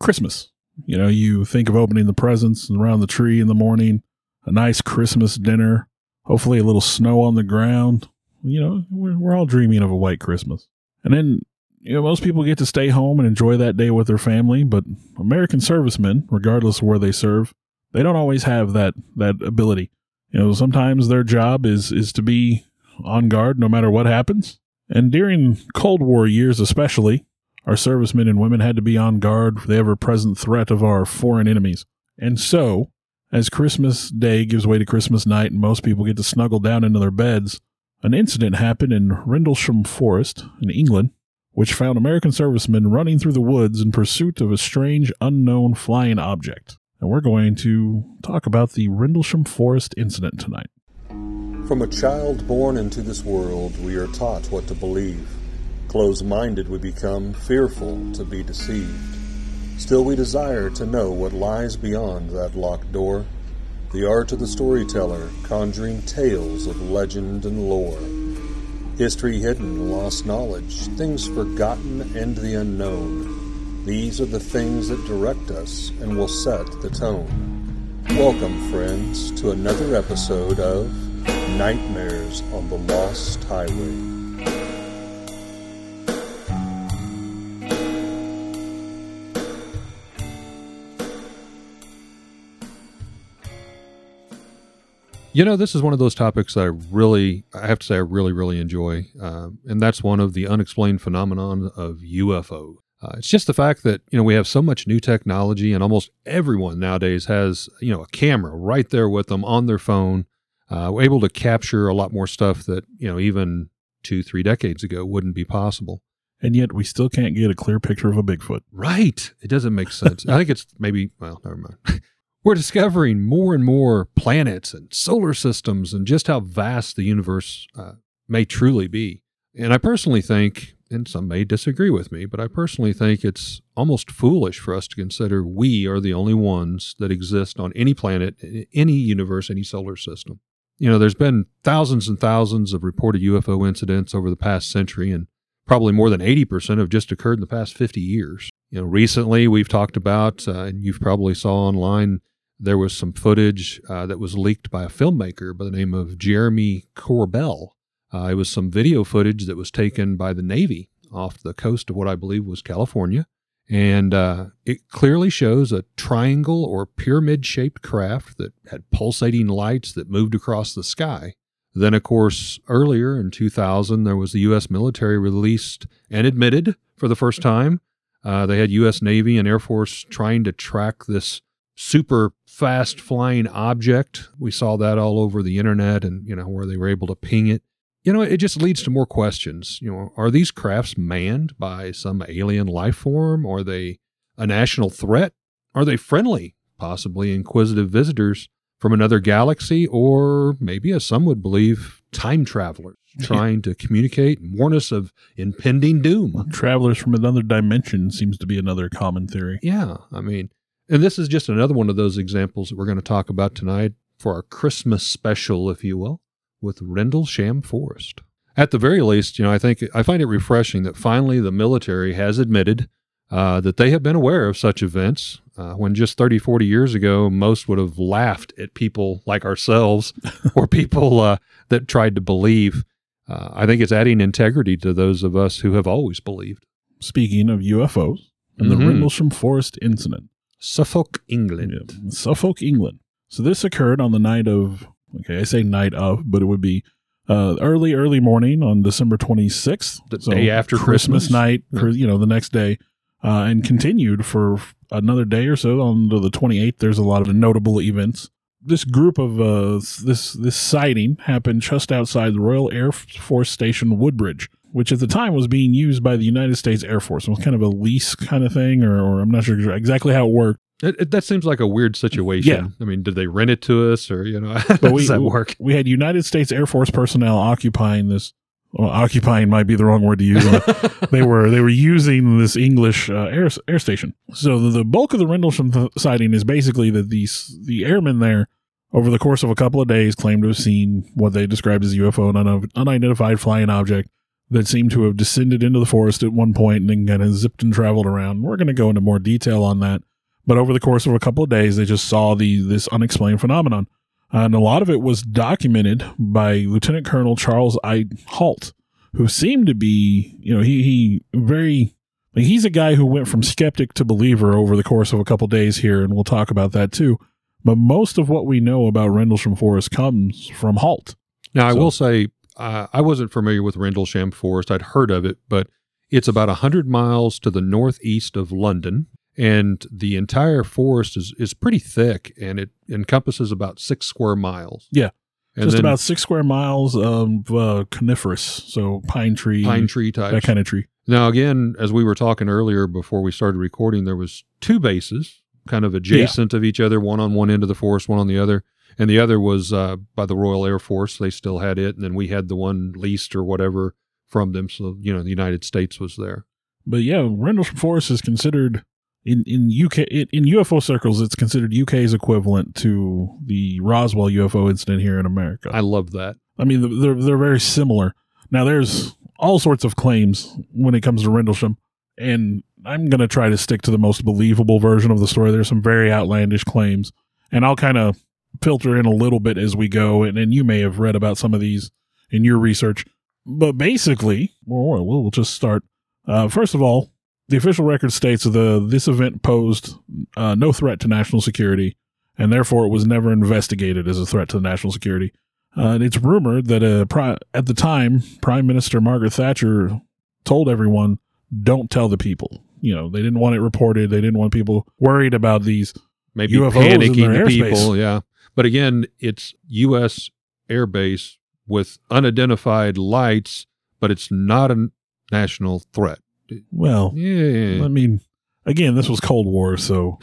Christmas. You know, you think of opening the presents around the tree in the morning, a nice Christmas dinner, hopefully a little snow on the ground. You know, we're, we're all dreaming of a white Christmas. And then, you know, most people get to stay home and enjoy that day with their family, but American servicemen, regardless of where they serve, they don't always have that that ability. You know, sometimes their job is is to be on guard no matter what happens. And during Cold War years especially, our servicemen and women had to be on guard for the ever present threat of our foreign enemies. And so, as Christmas Day gives way to Christmas night and most people get to snuggle down into their beds, an incident happened in Rendlesham Forest in England, which found American servicemen running through the woods in pursuit of a strange unknown flying object. And we're going to talk about the Rendlesham Forest incident tonight. From a child born into this world, we are taught what to believe. Close minded we become, fearful to be deceived. Still, we desire to know what lies beyond that locked door. The art of the storyteller, conjuring tales of legend and lore. History hidden, lost knowledge, things forgotten and the unknown. These are the things that direct us and will set the tone. Welcome, friends, to another episode of Nightmares on the Lost Highway. You know, this is one of those topics that I really, I have to say, I really, really enjoy. Uh, and that's one of the unexplained phenomenon of UFO. Uh, it's just the fact that, you know, we have so much new technology and almost everyone nowadays has, you know, a camera right there with them on their phone. Uh, we're able to capture a lot more stuff that, you know, even two, three decades ago wouldn't be possible. And yet we still can't get a clear picture of a Bigfoot. Right. It doesn't make sense. I think it's maybe, well, never mind. We're discovering more and more planets and solar systems and just how vast the universe uh, may truly be. And I personally think, and some may disagree with me, but I personally think it's almost foolish for us to consider we are the only ones that exist on any planet, any universe, any solar system. You know, there's been thousands and thousands of reported UFO incidents over the past century, and probably more than 80% have just occurred in the past 50 years. You know, recently we've talked about, uh, and you've probably saw online, there was some footage uh, that was leaked by a filmmaker by the name of Jeremy Corbell. Uh, it was some video footage that was taken by the Navy off the coast of what I believe was California. And uh, it clearly shows a triangle or pyramid shaped craft that had pulsating lights that moved across the sky. Then, of course, earlier in 2000, there was the U.S. military released and admitted for the first time. Uh, they had U.S. Navy and Air Force trying to track this super fast flying object. We saw that all over the internet and, you know, where they were able to ping it. You know, it just leads to more questions. You know, are these crafts manned by some alien life form? Are they a national threat? Are they friendly, possibly inquisitive visitors from another galaxy? Or maybe, as some would believe, time travelers trying to communicate and warn us of impending doom? Travelers from another dimension seems to be another common theory. Yeah. I mean, and this is just another one of those examples that we're going to talk about tonight for our Christmas special, if you will, with Rendlesham Forest. At the very least, you know, I think I find it refreshing that finally the military has admitted uh, that they have been aware of such events. Uh, when just 30, 40 years ago, most would have laughed at people like ourselves or people uh, that tried to believe. Uh, I think it's adding integrity to those of us who have always believed. Speaking of UFOs and Mhm. the Rendlesham Forest incident, Suffolk, England. Yeah, Suffolk, England. So this occurred on the night of, okay, I say night of, but it would be uh, early, early morning on December 26th. The day after Christmas. night, Yeah. you know, the next day, uh, and continued for another day or so on to the 28th. There's a lot of notable events. This group of uh, this this sighting happened just outside the Royal Air Force Station Woodbridge, which at the time was being used by the United States Air Force. It was kind of a lease kind of thing, or, or I'm not sure exactly how it worked. It, it- that seems like a weird situation. Yeah. I mean, did they rent it to us or, you know, how But we, does that work? we had United States Air Force personnel occupying this. Well, occupying might be the wrong word to use. they were they were using this English uh, air air station. So the, the bulk of the Rendlesham th- sighting is basically that these the airmen there over the course of a couple of days claimed to have seen what they described as UFO, an un- unidentified flying object that seemed to have descended into the forest at one point and then kind of zipped and traveled around. We're going to go into more detail on that. But over the course of a couple of days, they just saw the this unexplained phenomenon. Uh, and a lot of it was documented by Lieutenant Colonel Charles I. Halt, who seemed to be, you know, he, he very, like he's a guy who went from skeptic to believer over the course of a couple of days here, and we'll talk about that too. But most of what we know about Rendlesham Forest comes from Halt. Now, I will say, uh, I wasn't familiar with Rendlesham Forest. I'd heard of it, but it's about 100 miles to the northeast of London. And the entire forest is, is pretty thick and it encompasses about six square miles. Yeah. And just then about six square miles of uh, coniferous, so pine tree, pine tree types. that kind of tree. Now, again, as we were talking earlier before we started recording, there was two bases kind of adjacent of each other, one on one end of the forest, one on the other. And the other was uh, by the Royal Air Force. They still had it. And then we had the one leased or whatever from them. So, you know, the United States was there. But yeah, Rendlesham Forest is considered in in UK in, in UFO circles. It's considered UK's equivalent to the Roswell UFO incident here in America. I love that. I mean, they're they're very similar. Now, there's all sorts of claims when it comes to Rendlesham, and I'm going to try to stick to the most believable version of the story. There's some very outlandish claims, and I'll kind of filter in a little bit as we go. And, and you may have read about some of these in your research, but basically, well, we'll just start. Uh, first of all, the official record states the this event posed uh, no threat to national security, and therefore it was never investigated as a threat to national security. Uh, and it's rumored that uh, pri- at the time, Prime Minister Margaret Thatcher told everyone, "Don't tell the people." You know, they didn't want it reported. They didn't want people worried about these. Maybe UFOs in panicking their the airspace. people. Yeah. But again, it's U.S. Air Base with unidentified lights, but it's not a national threat. Well, Yeah. I mean, again, this was Cold War, so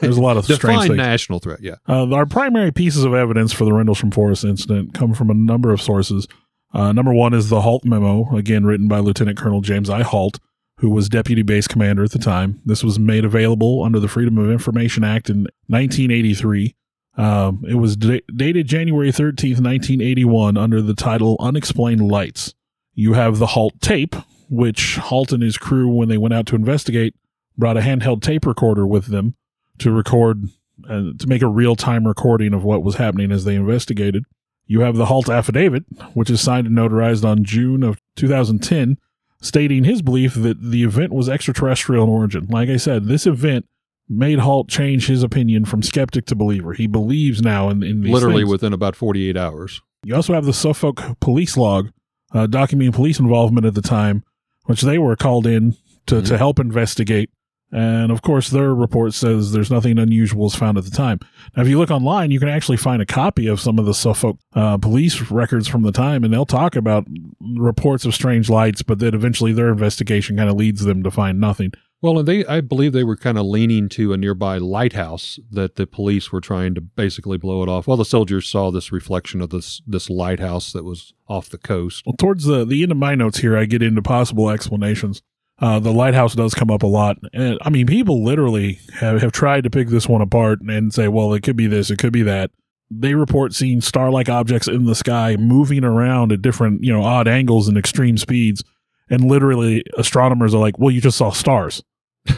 there's a lot of strange things. national threat. Yeah. Uh, our primary pieces of evidence for the Rendlesham Forest incident come from a number of sources. Uh, number one is the Halt memo, again written by Lieutenant Colonel James I. Halt, who was deputy base commander at the time. This was made available under the Freedom of Information Act in 1983. Um, it was da- dated January 13th, 1981, under the title Unexplained Lights. You have the Halt tape, which Halt and his crew, when they went out to investigate, brought a handheld tape recorder with them to record uh, to make a real time recording of what was happening as they investigated. You have the Halt affidavit, which is signed and notarized on June of 2010, stating his belief that the event was extraterrestrial in origin. Like I said, this event made Halt change his opinion from skeptic to believer. He believes now in, in these Literally things. within about 48 hours. You also have the Suffolk police log uh, documenting police involvement at the time, which they were called in to, to help investigate. And of course, their report says there's nothing unusual was found at the time. Now, if you look online, you can actually find a copy of some of the Suffolk uh, police records from the time, and they'll talk about reports of strange lights, but then eventually their investigation kind of leads them to find nothing. Well, and they, I believe they were kind of leaning to a nearby lighthouse that the police were trying to basically blow it off. Well, the soldiers saw this reflection of this this lighthouse that was off the coast. Well, towards the, the end of my notes here, I get into possible explanations. Uh, the lighthouse does come up a lot. And I mean, people literally have, have tried to pick this one apart and say, well, it could be this, it could be that. They report seeing star like objects in the sky moving around at different, you know, odd angles and extreme speeds. And literally, astronomers are like, well, you just saw stars.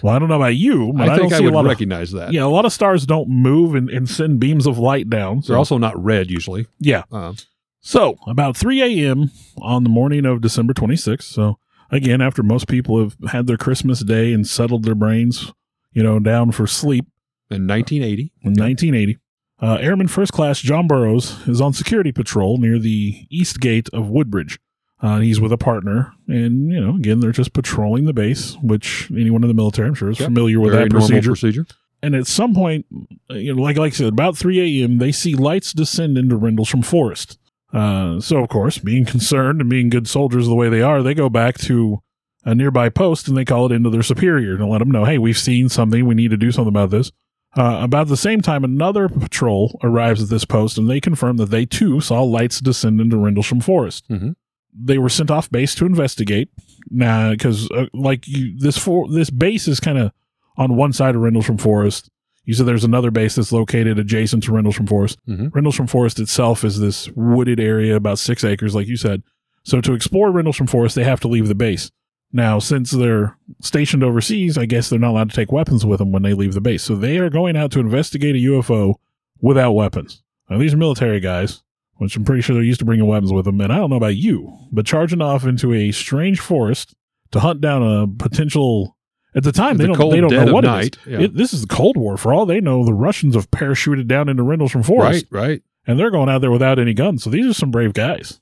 Well, I don't know about you, but I, I think don't I would lot of. recognize that. Yeah, a lot of stars don't move and, and send beams of light down. They're also not red usually. yeah. Uh, So, about 3 a.m. on the morning of December 26th. So, again, after most people have had their Christmas day and settled their brains, you know, down for sleep in 1980. in 1980, uh, Airman First Class John Burroughs is on security patrol near the east gate of Woodbridge. Uh, he's with a partner, and you know, again, they're just patrolling the base, which anyone in the military, I'm sure, is Yep. familiar with Very that procedure. procedure. And at some point, you know, like like I said, about 3 a.m., they see lights descend into Rendlesham Forest. Uh, so, of course, being concerned and being good soldiers the way they are, they go back to a nearby post and they call it into their superior to let them know, hey, we've seen something. We need to do something about this. Uh, about the same time, another patrol arrives at this post and they confirm that they too saw lights descend into Rendlesham Forest. Mhm. They were sent off base to investigate. Now, because uh, like you, this for this base is kind of on one side of Rendlesham Forest. You said there's another base that's located adjacent to Rendlesham Forest. Mhm. Rendlesham Forest itself is this wooded area, about six acres, like you said. So to explore Rendlesham Forest, they have to leave the base. Now, since they're stationed overseas, I guess they're not allowed to take weapons with them when they leave the base. So they are going out to investigate a UFO without weapons. Now, these are military guys, which I'm pretty sure they're used to bringing weapons with them. And I don't know about you, but charging off into a strange forest to hunt down a potential. At the time, they The don't, they don't know what it is. night. Yeah. It, this is the Cold War. For all they know, the Russians have parachuted down into Rendlesham Forest, Right, right. and they're going out there without any guns. So these are some brave guys.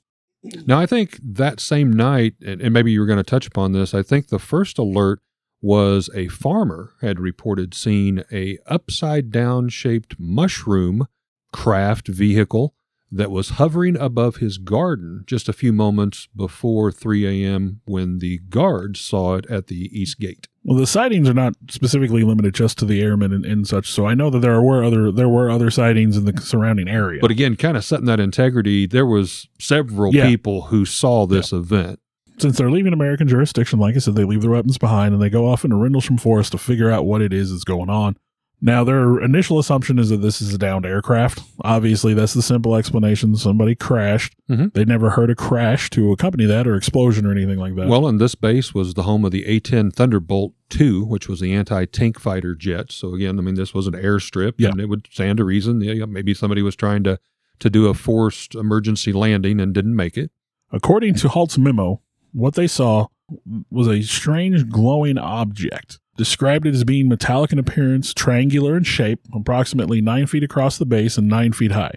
Now, I think that same night, and, and maybe you were going to touch upon this, I think the first alert was a farmer had reported seeing a upside down shaped mushroom craft vehicle that was hovering above his garden just a few moments before 3 a.m. when the guards saw it at the east gate. Well, the sightings are not specifically limited just to the airmen and, and such. So I know that there were other there were other sightings in the surrounding area. But again, kind of setting that integrity, there was several Yeah. people who saw this event. since they're leaving American jurisdiction, like I said, they leave their weapons behind and they go off into Rendlesham Forest to figure out what it is that's going on. Now, their initial assumption is that this is a downed aircraft. Obviously, that's the simple explanation. Somebody crashed. Mhm. They never heard a crash to accompany that or explosion or anything like that. Well, and this base was the home of the A 10 Thunderbolt 2, which was the anti tank fighter jet. So, again, I mean, this was an airstrip, Yeah. and it would stand to reason. Yeah, maybe somebody was trying to, to do a forced emergency landing and didn't make it. According to Halt's memo, what they saw was a strange glowing object. Described it as being metallic in appearance, triangular in shape, approximately nine feet across the base and nine feet high.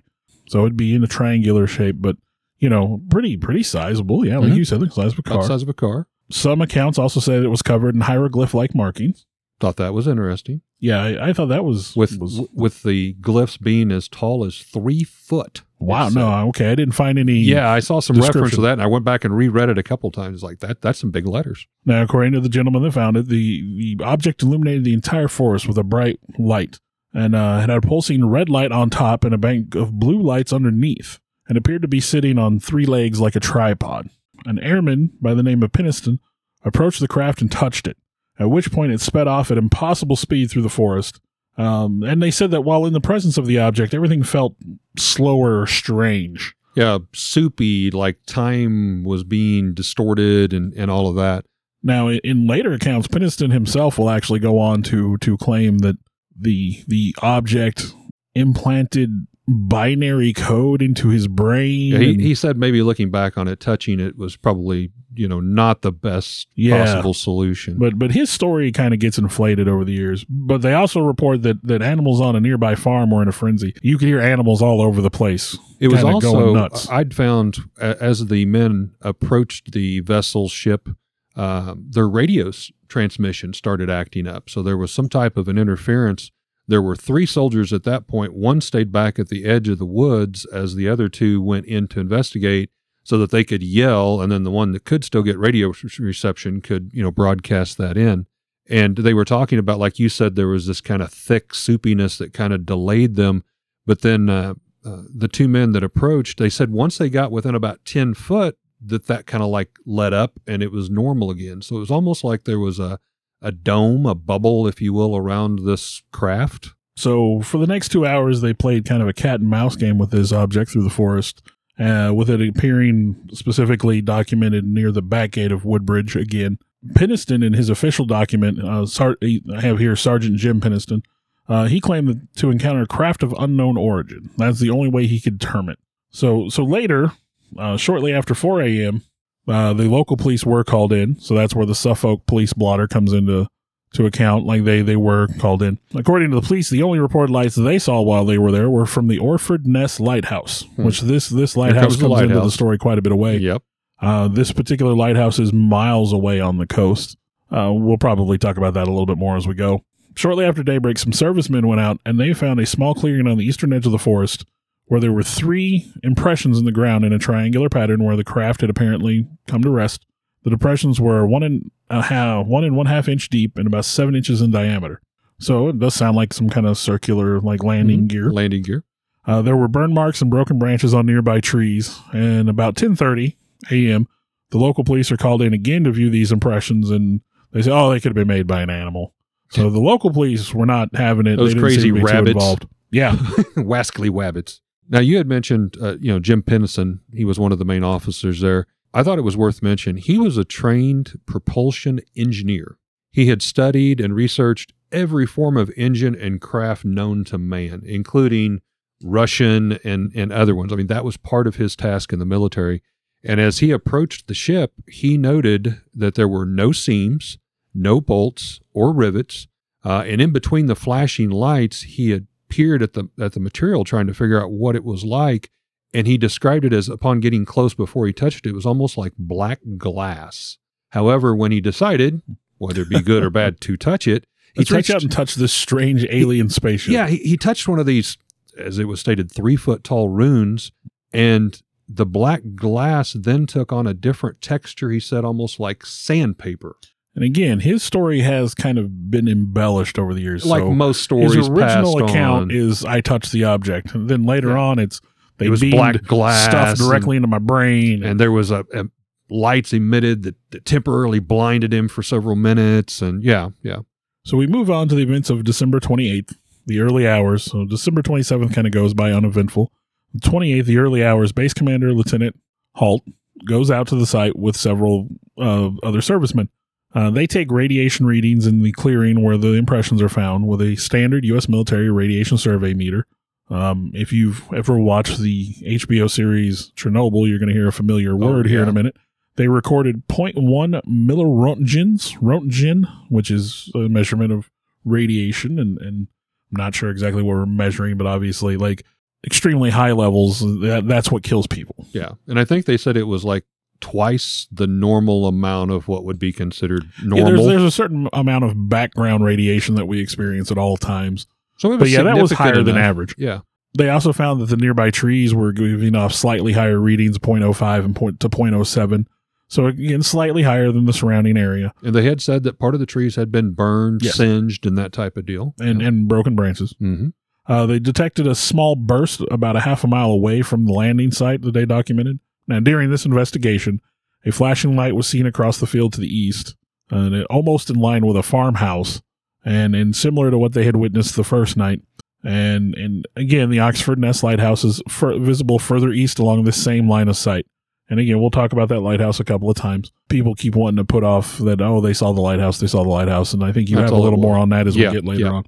So it'd be in a triangular shape, but you know, pretty pretty sizable. Yeah, like Mhm. you said, the size of a car. the size of a car. Some accounts also said it was covered in hieroglyph-like markings. Thought that was interesting. Yeah, I, I thought that was With was with the glyphs being as tall as three foot. wow. No, okay, I didn't find any. yeah, I saw some reference to that, and I went back and reread it a couple times. Like that, that's some big letters. Now, according to the gentleman that found it, the, the object illuminated the entire forest with a bright light and uh, it had a pulsing red light on top and a bank of blue lights underneath and appeared to be sitting on three legs like a tripod. An airman by the name of Penniston approached the craft and touched it, at which point it sped off at impossible speed through the forest. Um, and they said that while in the presence of the object, everything felt slower or strange. Yeah, soupy, like time was being distorted and, and all of that. Now, in later accounts, Penniston himself will actually go on to to claim that the the object implanted binary code into his brain. Yeah, he, he said maybe looking back on it, touching it was probably you know not the best Yeah. possible solution. but but his story kind of gets inflated over the years. But they also report that that animals on a nearby farm were in a frenzy. You could hear animals all over the place. it was also going nuts. I'd found as the men approached the vessel ship, uh, their radio transmission started acting up. So there was some type of an interference. There were three soldiers at that point. One stayed back at the edge of the woods as the other two went in to investigate so that they could yell. And then the one that could still get radio reception could, you know, broadcast that in. And they were talking about, like you said, there was this kind of thick soupiness that kind of delayed them. But then uh, uh, the two men that approached, they said once they got within about 10 foot, that that kind of like let up and it was normal again. So it was almost like there was a, a dome, a bubble, if you will, around this craft. So for the next two hours, they played kind of a cat and mouse game with this object through the forest, uh, with it appearing specifically documented near the back gate of Woodbridge again. Penniston, in his official document, uh, Sar- I have here Sergeant Jim Penniston, uh, he claimed to encounter a craft of unknown origin. That's the only way he could term it. So, so later, uh, shortly after 4 a.m., uh, the local police were called in. So that's where the Suffolk police blotter comes into to account. Like they they were called in. According to the police, the only reported lights they saw while they were there were from the Orford Ness Lighthouse, Hmm. which this this lighthouse comes comes, the into the story quite a bit away. Yep. Uh, this particular lighthouse is miles away on the coast. Uh, we'll probably talk about that a little bit more as we go. Shortly after daybreak, some servicemen went out and they found a small clearing on the eastern edge of the forest where there were three impressions in the ground in a triangular pattern where the craft had apparently come to rest. The depressions were one and a half, one and one half inch deep and about seven inches in diameter. So it does sound like some kind of circular, like landing Mhm. gear. Landing gear. Uh, there were burn marks and broken branches on nearby trees. And about 10:30 a.m., the local police are called in again to view these impressions, and they say, "Oh, they could have been made by an animal." So the local police were not having it. Those crazy seem to be too rabbits. involved. Yeah, Wascally Wabbits. Now, you had mentioned, uh, you know, Jim Penniston. He was one of the main officers there. I thought it was worth mentioning. He was a trained propulsion engineer. He had studied and researched every form of engine and craft known to man, including Russian and, and other ones. I mean, that was part of his task in the military. And as he approached the ship, he noted that there were no seams, no bolts or rivets. Uh, and in between the flashing lights, he had peered at the at the material trying to figure out what it was like. And he described it as upon getting close before he touched it, it was almost like black glass. However, when he decided whether it be good or bad to touch it, he Let's reach touched- out and touch this strange alien spaceship. yeah, he, he touched one of these, as it was stated, three foot tall runes, and the black glass then took on a different texture. He said almost like sandpaper, And again, his story has kind of been embellished over the years. like so most stories. his original account on. is I touched the object. And then later Yeah. on it's they It was black glass stuff and- directly into my brain. and there was a, a lights emitted that, that temporarily blinded him for several minutes. And yeah, yeah, So we move on to the events of December 28th, the early hours. So December 27th kind of goes by uneventful. 28th, the early hours, base commander Lieutenant Halt goes out to the site with several uh, other servicemen. Uh, they take radiation readings in the clearing where the impressions are found with a standard U.S. military radiation survey meter. Um, if you've ever watched the HBO series Chernobyl, you're going to hear a familiar word here in a minute. They recorded 0.1 milliröntgens, Roentgen, which is a measurement of radiation, and, and I'm not sure exactly what we're measuring, but obviously, like extremely high levels, that, that's what kills people. yeah. And I think they said it was like twice the normal amount of what would be considered Yeah, normal. there's, there's a certain amount of background radiation that we experience at all times. so it But yeah, that was higher than average. Yeah. They also found that the nearby trees were giving off slightly higher readings, 0.05 and point to 0.07. So again, slightly higher than the surrounding area And they had said that part of the trees had been burned, Yes. singed, and that type of deal. and, and broken branches. hmm Uh, they detected a small burst about a half a mile away from the landing site that they documented. Now, during this investigation, a flashing light was seen across the field to the east, and it, almost in line with a farmhouse, and, and similar to what they had witnessed the first night. And and again, the Orford Ness Lighthouse is fur visible further east along this same line of sight. And again, we'll talk about that lighthouse a couple of times. People keep wanting to put off that, oh, they saw the lighthouse, they saw the lighthouse. And I think you That's have a little more on that as Yeah, we get later yeah. on.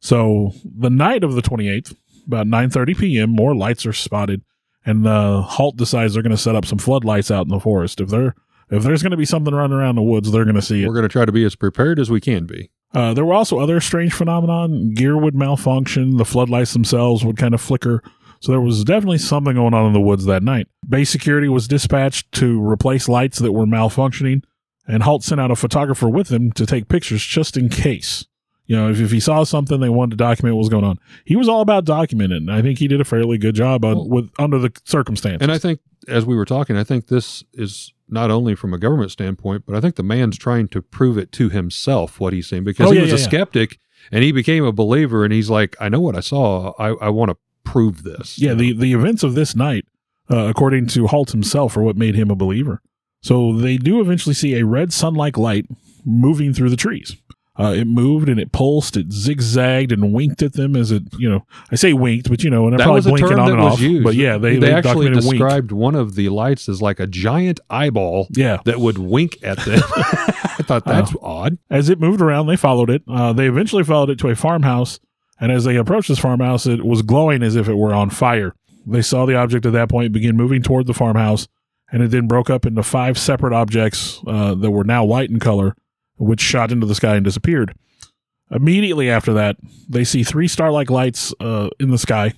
So the night of the 28th, about 9.30 p.m., more lights are spotted. And uh, Halt decides they're going to set up some floodlights out in the forest. If they're if there's going to be something running around the woods, they're going to see it. We're going to try to be as prepared as we can be. Uh, there were also other strange phenomenon. Gear would malfunction. The floodlights themselves would kind of flicker. So there was definitely something going on in the woods that night. Base security was dispatched to replace lights that were malfunctioning, and Halt sent out a photographer with him to take pictures just in case. You know, if, if he saw something, they wanted to document what was going on. He was all about documenting, and I think he did a fairly good job on, with under the circumstances. And I think, as we were talking, I think this is not only from a government standpoint, but I think the man's trying to prove it to himself what he's seeing because Oh, he yeah, was yeah, a yeah. skeptic and he became a believer and he's like, I know what I saw. I, I want to prove this. Yeah, the, the events of this night, uh, according to Halt himself, are what made him a believer. So they do eventually see a red sun like light moving through the trees. Uh, it moved and it pulsed, it zigzagged and winked at them as it, you know, I say winked, but you know, and that probably blinking on and off. used. But yeah, they, they, they actually documented wink. described one of the lights as like a giant eyeball Yeah. that would wink at them. I thought that's odd. As it moved around, they followed it. Uh, they eventually followed it to a farmhouse, and as they approached this farmhouse, it was glowing as if it were on fire. They saw the object at that point begin moving toward the farmhouse, and it then broke up into five separate objects uh, that were now white in color, which shot into the sky and disappeared. Immediately after that, they see three star-like lights uh, in the sky,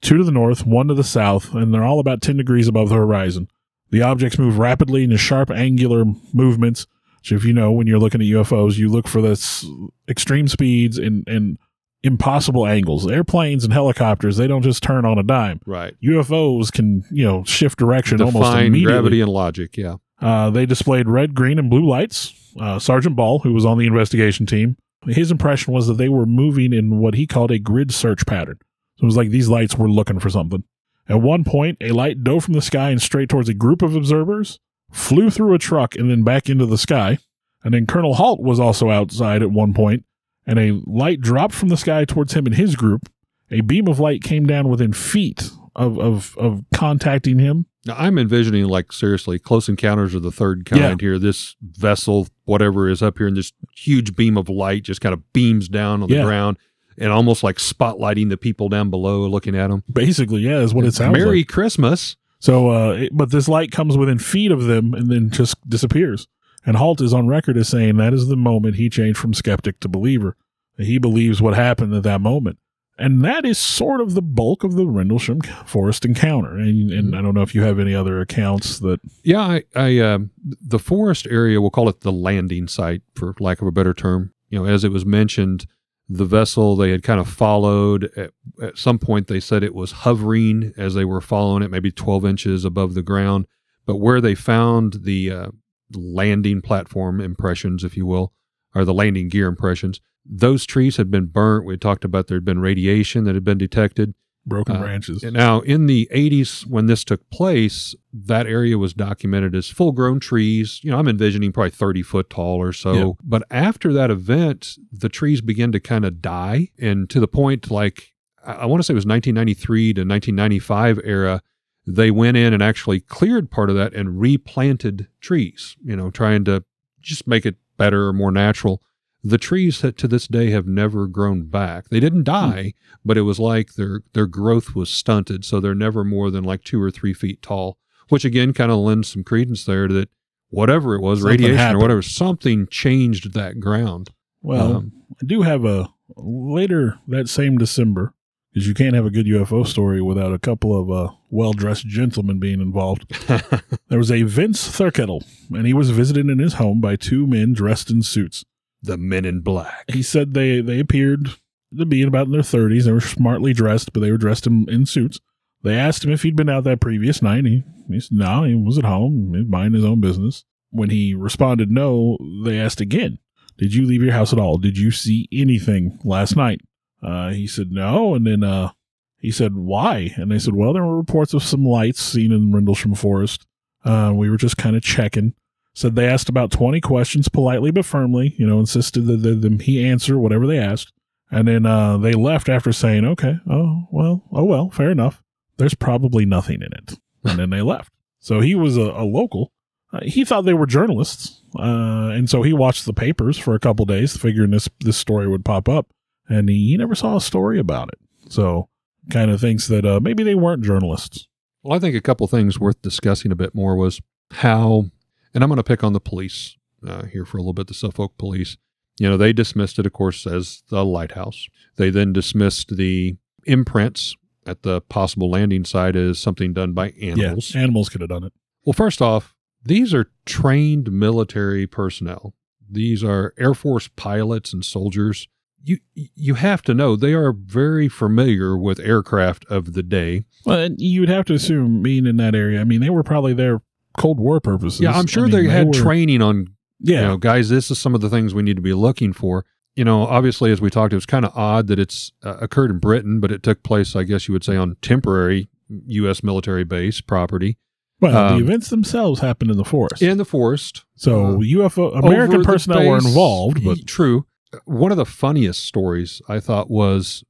two to the north, one to the south, and they're all about 10 degrees above the horizon. The objects move rapidly in sharp angular movements, so if you know when you're looking at UFOs, you look for this extreme speeds and, and impossible angles. Airplanes and helicopters, they don't just turn on a dime. Right. UFOs can, you know, shift direction almost Define immediately. gravity and logic. Yeah. Uh, they displayed red, green, and blue lights. Uh, Sergeant Ball, who was on the investigation team, his impression was that they were moving in what he called a grid search pattern. So it was like these lights were looking for something. At one point, a light dove from the sky and straight towards a group of observers, flew through a truck, and then back into the sky. And then Colonel Halt was also outside at one point, and a light dropped from the sky towards him and his group. A beam of light came down within feet of, of, of contacting him Now, I'm envisioning like seriously close encounters of the third kind here. This vessel, whatever is up here, and this huge beam of light just kind of beams down on Yeah. the ground and almost like spotlighting the people down below looking at them. Basically, yeah, is what it sounds Merry like. Christmas. So, uh, it- but this light comes within feet of them and then just disappears. And Halt is on record as saying that is the moment he changed from skeptic to believer. He believes what happened at that moment. And that is sort of the bulk of the Rendlesham Forest encounter. And, and I don't know if you have any other accounts that. Yeah, I, I um, the forest area, we'll call it the landing site for lack of a better term. You know, as it was mentioned, the vessel they had kind of followed. At, at some point, they said it was hovering as they were following it, maybe 12 inches above the ground. But where they found the uh, landing platform impressions, if you will, or the landing gear impressions, those trees had been burnt. We talked about there had been radiation that had been detected. Broken Uh, branches. Now, in the 80s, when this took place, that area was documented as full grown trees. You know, I'm envisioning probably 30 foot tall or so. Yeah. But after that event, the trees began to kind of die. And to the point, like, I, I want to say it was 1993 to 1995 era, they went in and actually cleared part of that and replanted trees, you know, trying to just make it better or more natural. The trees that to this day have never grown back. They didn't die, but it was like their their growth was stunted, so they're never more than like two or three feet tall. Which again kind of lends some credence there that whatever it was, Something radiation happened. or whatever, something changed that ground. Well, Um, I do have a later that same December, because you can't have a good UFO story without a couple of uh, well dressed gentlemen being involved. There was a Vince Thurkettle, and he was visited in his home by two men dressed in suits. the Men in Black. He said they, they appeared to be in about in their 30s. They were smartly dressed, but they were dressed in, in suits. They asked him if he'd been out that previous night. He, he said no, he was at home, minding his own business. When he responded no, they asked again, Did you leave your house at all? Did you see anything last night? Uh, he said no. And then uh, he said, Why? And they said, Well, there were reports of some lights seen in Rendlesham Forest. Uh, we were just kind of checking. Said they asked about 20 questions politely but firmly, you know, insisted that, that, that he answer whatever they asked. And then uh, they left after saying, okay, oh, well, oh, well, fair enough. There's probably nothing in it. And then they left. So he was a, a local. Uh, he thought they were journalists. Uh, and so he watched the papers for a couple days, figuring this, this story would pop up. And he, never saw a story about it. So kind of thinks that uh, maybe they weren't journalists. Well, I think a couple things worth discussing a bit more was how, and I'm going to pick on the police uh, here for a little bit, the Suffolk police. You know, they dismissed it, of course, as the lighthouse. They then dismissed the imprints at the possible landing site as something done by animals. Yeah, animals could have done it. Well, first off, these are trained military personnel. These are Air Force pilots and soldiers. You you have to know they are very familiar with aircraft of the day. Well, you would have to assume being in that area. I mean, they were probably there Cold War purposes. Yeah, I'm sure I mean, they had were- training on, Yeah, you know, guys, this is some of the things we need to be looking for. You know, obviously, as we talked, it was kind of odd that it's uh, occurred in Britain, but it took place, I guess you would say, on temporary U.S. military base property well, um, the events themselves happened in the forest. in the forest. so uh, UFO American personnel were involved, but true. One of the funniest stories I thought was,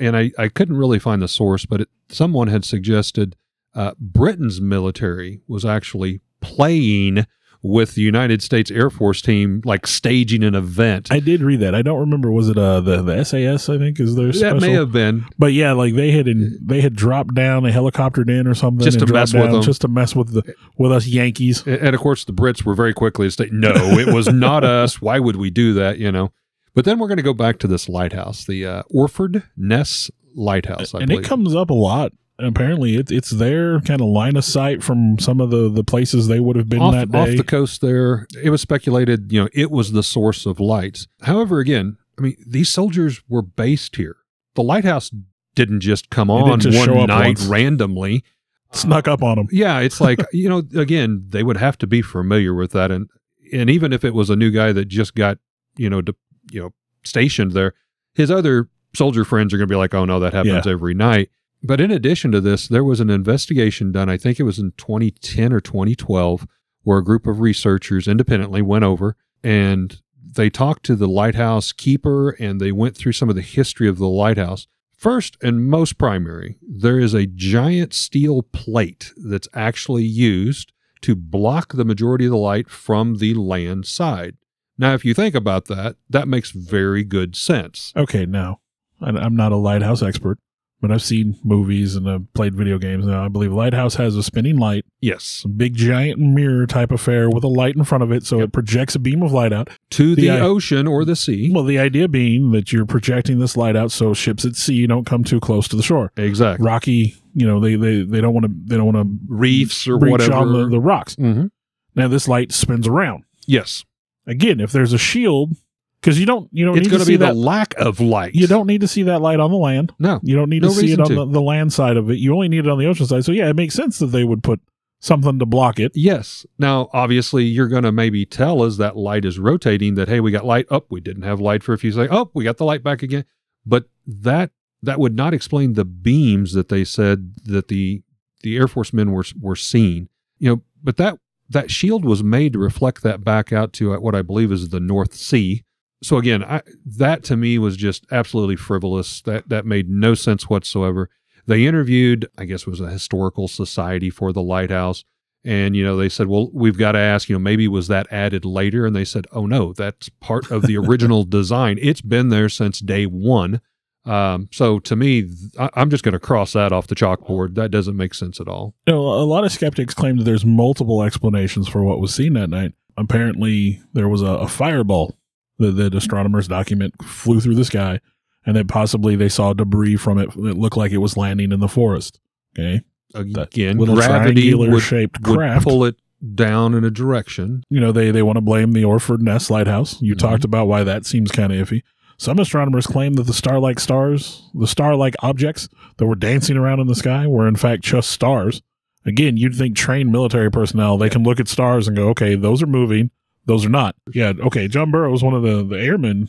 and I, I couldn't really find the source, but it, someone had suggested uh, Britain's military was actually playing with the United States Air Force team, like staging an event. I did read that. I don't remember. Was it uh the, the SAS? I think is their that special. may have been. but yeah, like they had in, they had dropped down, they helicoptered in or something, Just to mess with them. just to mess with the with us Yankees. And of course, the Brits were very quickly to state, no, it was not us. Why would we do that? You know. But then we're going to go back to this lighthouse, the uh, Orford Ness Lighthouse. I and believe. it comes up a lot. Apparently, it's it's their kind of line of sight from some of the the places they would have been off, that day. off the coast there. It was speculated, you know, it was the source of lights. However, again, I mean, these soldiers were based here. The lighthouse didn't just come on just one night once. randomly. Snuck up on them. Yeah, it's like, you know, again, they would have to be familiar with that and and even if it was a new guy that just got, you know, de, you know, stationed there, his other soldier friends are going to be like, "Oh no, that happens every night." But in addition to this, there was an investigation done, I think it was in 2010 or 2012, where a group of researchers independently went over and they talked to the lighthouse keeper and they went through some of the history of the lighthouse. First and most primary, there is a giant steel plate that's actually used to block the majority of the light from the land side. Now, if you think about that, that makes very good sense. Okay, now I'm not a lighthouse expert, but I've seen movies and I've played video games. Now I believe lighthouse has a spinning light, Yes. a big giant mirror type affair with a light in front of it, so it projects a beam of light out. To The the, i- ocean or the sea. Well, the idea being that you're projecting this light out so ships at sea don't come too close to the shore. Exactly. Rocky, you know, they they, they don't want to they don't want to Reefs or whatever. on the, the rocks. hmm Now this light spins around. Yes. Again, if there's a shield, because you don't you don't It's need going to see the that. lack of light. You don't need to see that light on the land. No. You don't need No to see it on the, the land side of it. You only need it on the ocean side. So yeah, it makes sense that they would put something to block it. Yes. Now, obviously, you're going to maybe tell us that light is rotating that hey, we got light up. we didn't have light for a few seconds. Oh, we got the light back again. But that that would not explain the beams that they said that the the Air Force men were were seeing. You know, but that that shield was made to reflect that back out to uh, what I believe is the North Sea. So again, I, that to me was just absolutely frivolous. That that made no sense whatsoever. They interviewed, I guess, it was a historical society for the lighthouse, and you know they said, well, we've got to ask, you know, maybe was that added later? And they said, oh no, that's part of the original design. It's been there since day one. Um, so to me, I, I'm just going to cross that off the chalkboard. That doesn't make sense at all. You know, a lot of skeptics claim that there's multiple explanations for what was seen that night. Apparently, there was a, a fireball that, that astronomers document flew through the sky, and that possibly they saw debris from it that looked like it was landing in the forest. Okay, Again, gravity would, shaped would pull it down in a direction. you know they they want to blame the Orford Ness lighthouse. You Mhm. talked about why that seems kind of iffy. Some astronomers claim that the star-like stars, the star-like objects that were dancing around in the sky, were in fact just stars. Again, you'd think trained military personnel they can look at stars and go, okay, those are moving, those are not. Yeah, okay. John Burroughs, one of the the airmen,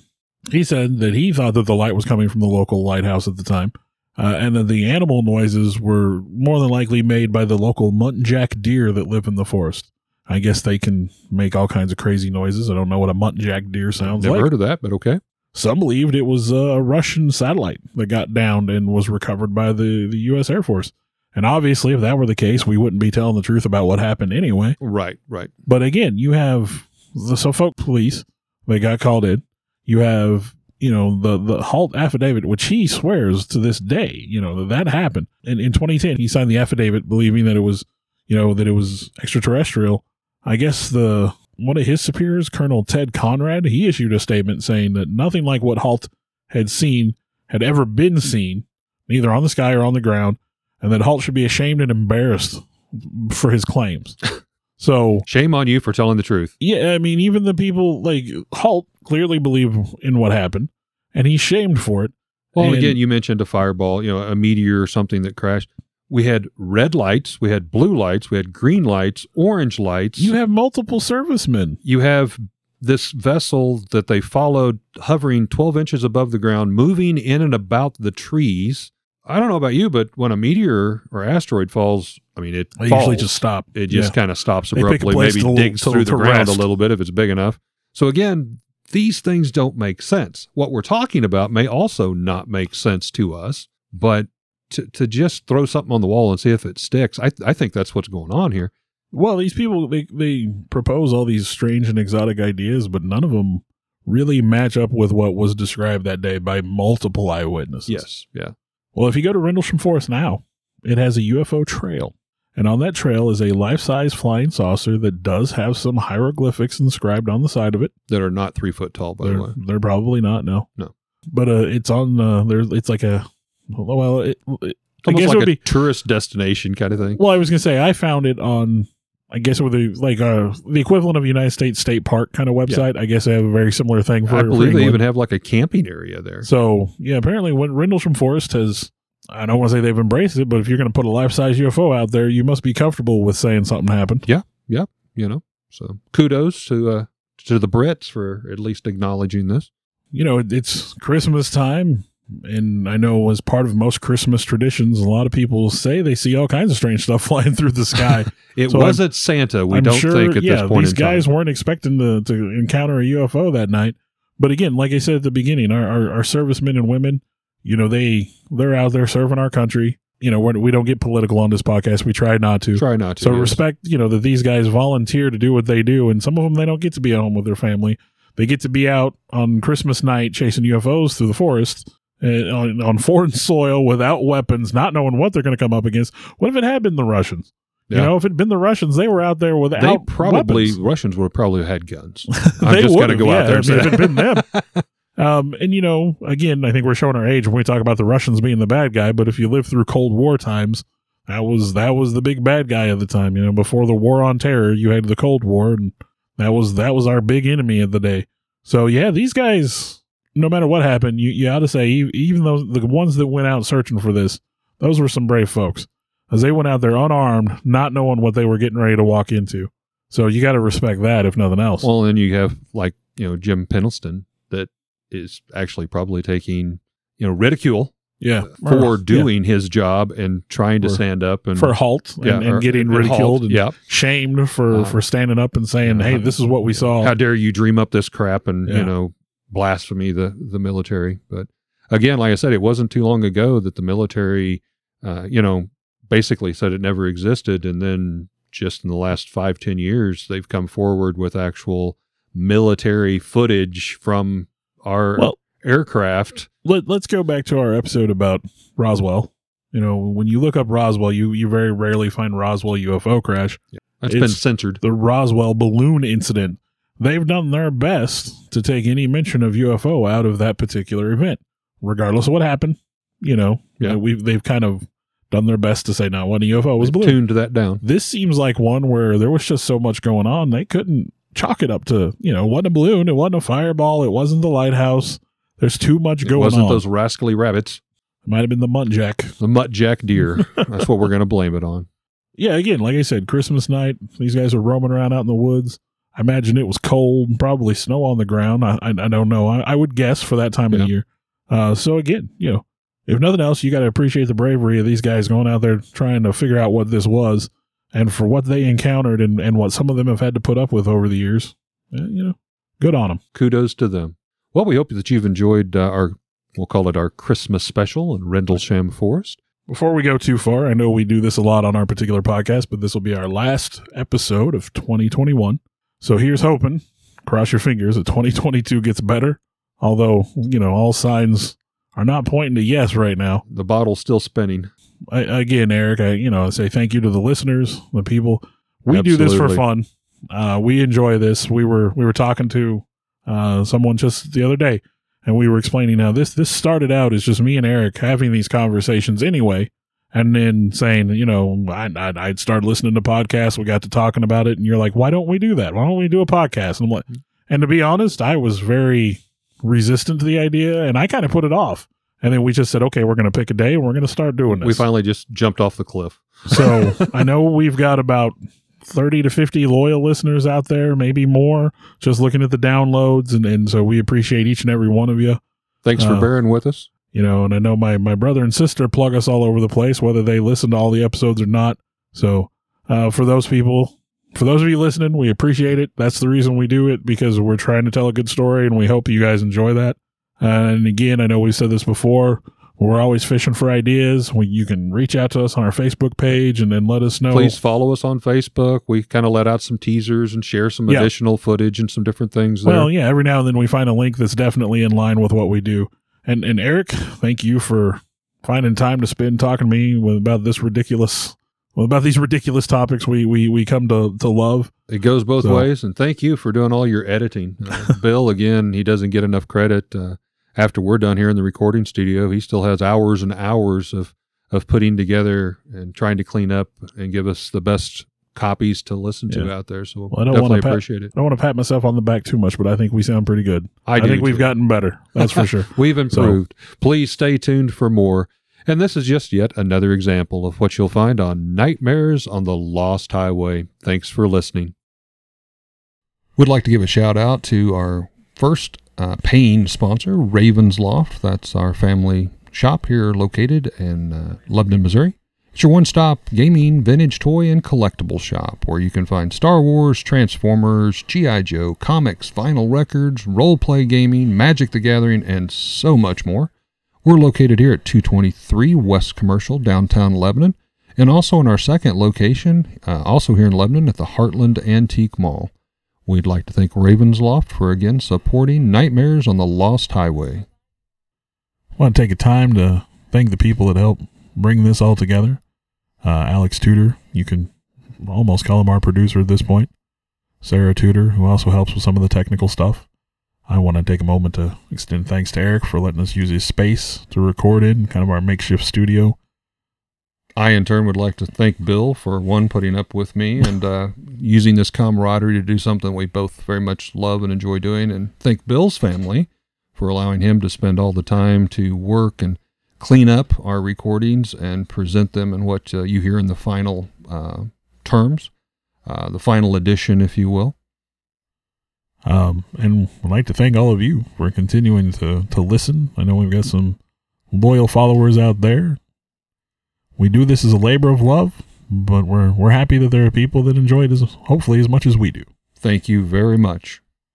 he said that he thought that the light was coming from the local lighthouse at the time. Uh, and that the animal noises were more than likely made by the local muntjac deer that live in the forest. I guess they can make all kinds of crazy noises. I don't know what a muntjac deer sounds Never like. heard of that, but okay. Some believed it was a Russian satellite that got downed and was recovered by the, the U.S. Air Force. And obviously, if that were the case, we wouldn't be telling the truth about what happened anyway. Right, right. But again, you have the Suffolk police, they got called in. You have, you know, the, the Halt affidavit, which he swears to this day, you know, that that happened. And in 2010, he signed the affidavit believing that it was, you know, that it was extraterrestrial. I guess the one of his superiors, Colonel Ted Conrad, he issued a statement saying that nothing like what Halt had seen had ever been seen, neither on the sky or on the ground, and that Halt should be ashamed and embarrassed for his claims. So Shame on you for telling the truth. yeah, I mean, even the people like Halt clearly believe in what happened, and he's shamed for it. Well, And- again, you mentioned a fireball, you know, a meteor or something that crashed. We had red lights, we had blue lights, we had green lights, orange lights. You have multiple servicemen. you have this vessel that they followed hovering 12 inches above the ground, moving in and about the trees. I don't know about you, but when a meteor or asteroid falls, I mean, it falls. usually just stop. It just Yeah. kind of stops They pick a abruptly, maybe to- digs to- through the to ground a little bit if it's big enough. So again, these things don't make sense. What we're talking about may also not make sense to us, but to, to just throw something on the wall and see if it sticks, I, I think that's what's going on here. Well, these people they they propose all these strange and exotic ideas, but none of them really match up with what was described that day by multiple eyewitnesses. Yes. Yeah. Well, if you go to Rendlesham Forest now, it has a UFO trail. And on that trail is a life size flying saucer that does have some hieroglyphics inscribed on the side of it. That are not three foot tall, by they're, the way. they're probably not, no. No. But uh, it's on, uh, there's, it's like a, well, it, it, I guess it would a be, tourist destination kind of thing. well, I was going to say, I found it on, I guess it would be like uh, the equivalent of United States State Park kind of website. I guess they have a very similar thing for I for believe they even have like a camping area there. So yeah, apparently when Rendlesham Forest has, I don't want to say they've embraced it, but if you're going to put a life size UFO out there, you must be comfortable with saying something happened. Yeah, yeah, you know, so kudos to uh, to the Brits for at least acknowledging this. You know, it's Christmas time, and I know as part of most Christmas traditions, a lot of people say they see all kinds of strange stuff flying through the sky. It So wasn't Santa. We I'm don't sure, think at yeah, this point these in time. guys weren't expecting to, to encounter a UFO that night. But again, like I said at the beginning, our, our, our servicemen and women, You know, they they're out there serving our country. You know, we're, we don't get political on this podcast. We try not to. Try not to. So yes. respect, you know, that these guys volunteer to do what they do, and some of them they don't get to be at home with their family. They get to be out on Christmas night chasing UFOs through the forest on, on foreign soil without weapons, not knowing what they're going to come up against. What if it had been the Russians? You Yeah. know, if it'd been the Russians, they were out there without They probably weapons. Russians would have probably had guns. I'm just going to go out there I and mean, if it'd been them. Um, and you know, again, I think we're showing our age when we talk about the Russians being the bad guy. But if you live through Cold War times, that was that was the big bad guy at the time. You know, before the War on Terror, you had the Cold War, and that was that was our big enemy of the day. So yeah, these guys, no matter what happened, you you ought to say even though the ones that went out searching for this, those were some brave folks, as they went out there unarmed, not knowing what they were getting ready to walk into. So you got to respect that, if nothing else. Well, then you have like you know Jim Penniston that is actually probably taking you know ridicule yeah, for Or- doing his job and trying to stand up and for halt and, yeah, and or- getting and halt. ridiculed and yeah. shamed for Uh, for standing up and saying, yeah. "Hey, this is what we saw." How dare you dream up this crap and Yeah. you know blasphemy the the military? But again, like I said, it wasn't too long ago that the military, uh, you know, basically said it never existed, and then just in the last five ten years, they've come forward with actual military footage from our Well- aircraft. Let, let's go back to our episode about Roswell. You know, when you look up Roswell, you you very rarely find Roswell UFO crash. It's been censored. The Roswell balloon incident. They've done their best to take any mention of UFO out of that particular event, regardless of what happened. You know, Yeah. we they've kind of done their best to say, "No, one UFO was blue. Tuned that down. This seems like one where there was just so much going on. They couldn't chalk it up to, you know, it wasn't a balloon, it wasn't a fireball, it wasn't the lighthouse. There's too much It going wasn't on. those rascally rabbits, it might have been the muntjac. the muttjack deer. That's what we're going to blame it on. Yeah, again, like I said, Christmas night, these guys are roaming around out in the woods. I imagine it was cold, probably snow on the ground. I, I, I don't know. I, I would guess for that time of Yeah. the year. Uh, so again, you know, if nothing else, you got to appreciate the bravery of these guys going out there trying to figure out what this was and for what they encountered and, and what some of them have had to put up with over the years. Eh, you know, good on them. Kudos to them. Well, we hope that you've enjoyed uh, our, we'll call it our Christmas special in Rendlesham Forest. Before we go too far, I know we do this a lot on our particular podcast, but this will be our last episode of 2021. So here's hoping, cross your fingers, that 2022 gets better. Although, you know, all signs are not pointing to yes right now. The bottle's still spinning. I, again, Eric, I, you know, I say thank you to the listeners, the people. We do this for fun. Uh, we enjoy this. We were, we were talking to, uh, someone just the other day and we were explaining how this, this started out as just me and Eric having these conversations anyway. And then saying, you know, I, I, I'd started listening to podcasts. We got to talking about it, and you're like, "Why don't we do that? Why don't we do a podcast?" And I'm like, and to be honest, I was very resistant to the idea, and I kind of put it off. And then we just said, "Okay, we're going to pick a day, and we're going to start doing this." We finally just jumped off the cliff. So I know we've got about 30 to 50 loyal listeners out there, maybe more, just looking at the downloads. And, and so we appreciate each and every one of you, Thanks for Uh, bearing with us. You know, and I know my, my brother and sister plug us all over the place, whether they listen to all the episodes or not. So uh, for those people, for those of you listening, we appreciate it. That's the reason we do it because we're trying to tell a good story and we hope you guys enjoy that. and again, I know we've said this before. We're always fishing for ideas. We, you can reach out to us on our Facebook page and then let us know. Please follow us on Facebook. We kind of let out some teasers and share some Yeah. additional footage and some different things there. Well, yeah, every now and then we find a link that's definitely in line with what we do. And and Eric, thank you for finding time to spend talking to me with, about this ridiculous well, about these ridiculous topics we we we come to to love. It goes both So- ways. And thank you for doing all your editing. Uh, Bill, again, he doesn't get enough credit. Uh, after we're done here in the recording studio, he still has hours and hours of, of putting together and trying to clean up and give us the best copies to listen to Yeah. out there. So Well, I don't definitely pat- appreciate it. I don't want to pat myself on the back too much, but I think we sound pretty good. I, I, think we've gotten better. That's for sure. We've improved. Please stay tuned for more. And this is just yet another example of what you'll find on Nightmares on the Lost Highway. Thanks for listening. We'd like to give a shout out to our first uh, paying sponsor, Ravens Loft. That's our family shop here located in uh, Lebanon, Missouri. It's your one stop gaming, vintage toy, and collectible shop where you can find Star Wars, Transformers, G.I. Joe, comics, vinyl records, role play gaming, Magic the Gathering, and so much more. We're located here at 223 West Commercial, downtown Lebanon, and also in our second location, uh, also here in Lebanon at the Heartland Antique Mall. We'd like to thank Ravensloft for again supporting Nightmares on the Lost Highway. I want to take a time to thank the people that helped bring this all together. Uh, Alex Tudor, you can almost call him our producer at this point. Sarah Tudor, who also helps with some of the technical stuff. I want to take a moment to extend thanks to Eric for letting us use his space to record in, kind of our makeshift studio. I, in turn, would like to thank Bill for one putting up with me and uh, using this camaraderie to do something we both very much love and enjoy doing, and thank Bill's family for allowing him to spend all the time to work and clean up our recordings and present them in what uh, you hear in the final uh, terms, uh, the final edition, if you will. Um, and I'd like to thank all of you for continuing to, to listen. I know we've got some loyal followers out there. We do this as a labor of love, but we're we're happy that there are people that enjoy it as hopefully as much as we do. Thank you very much.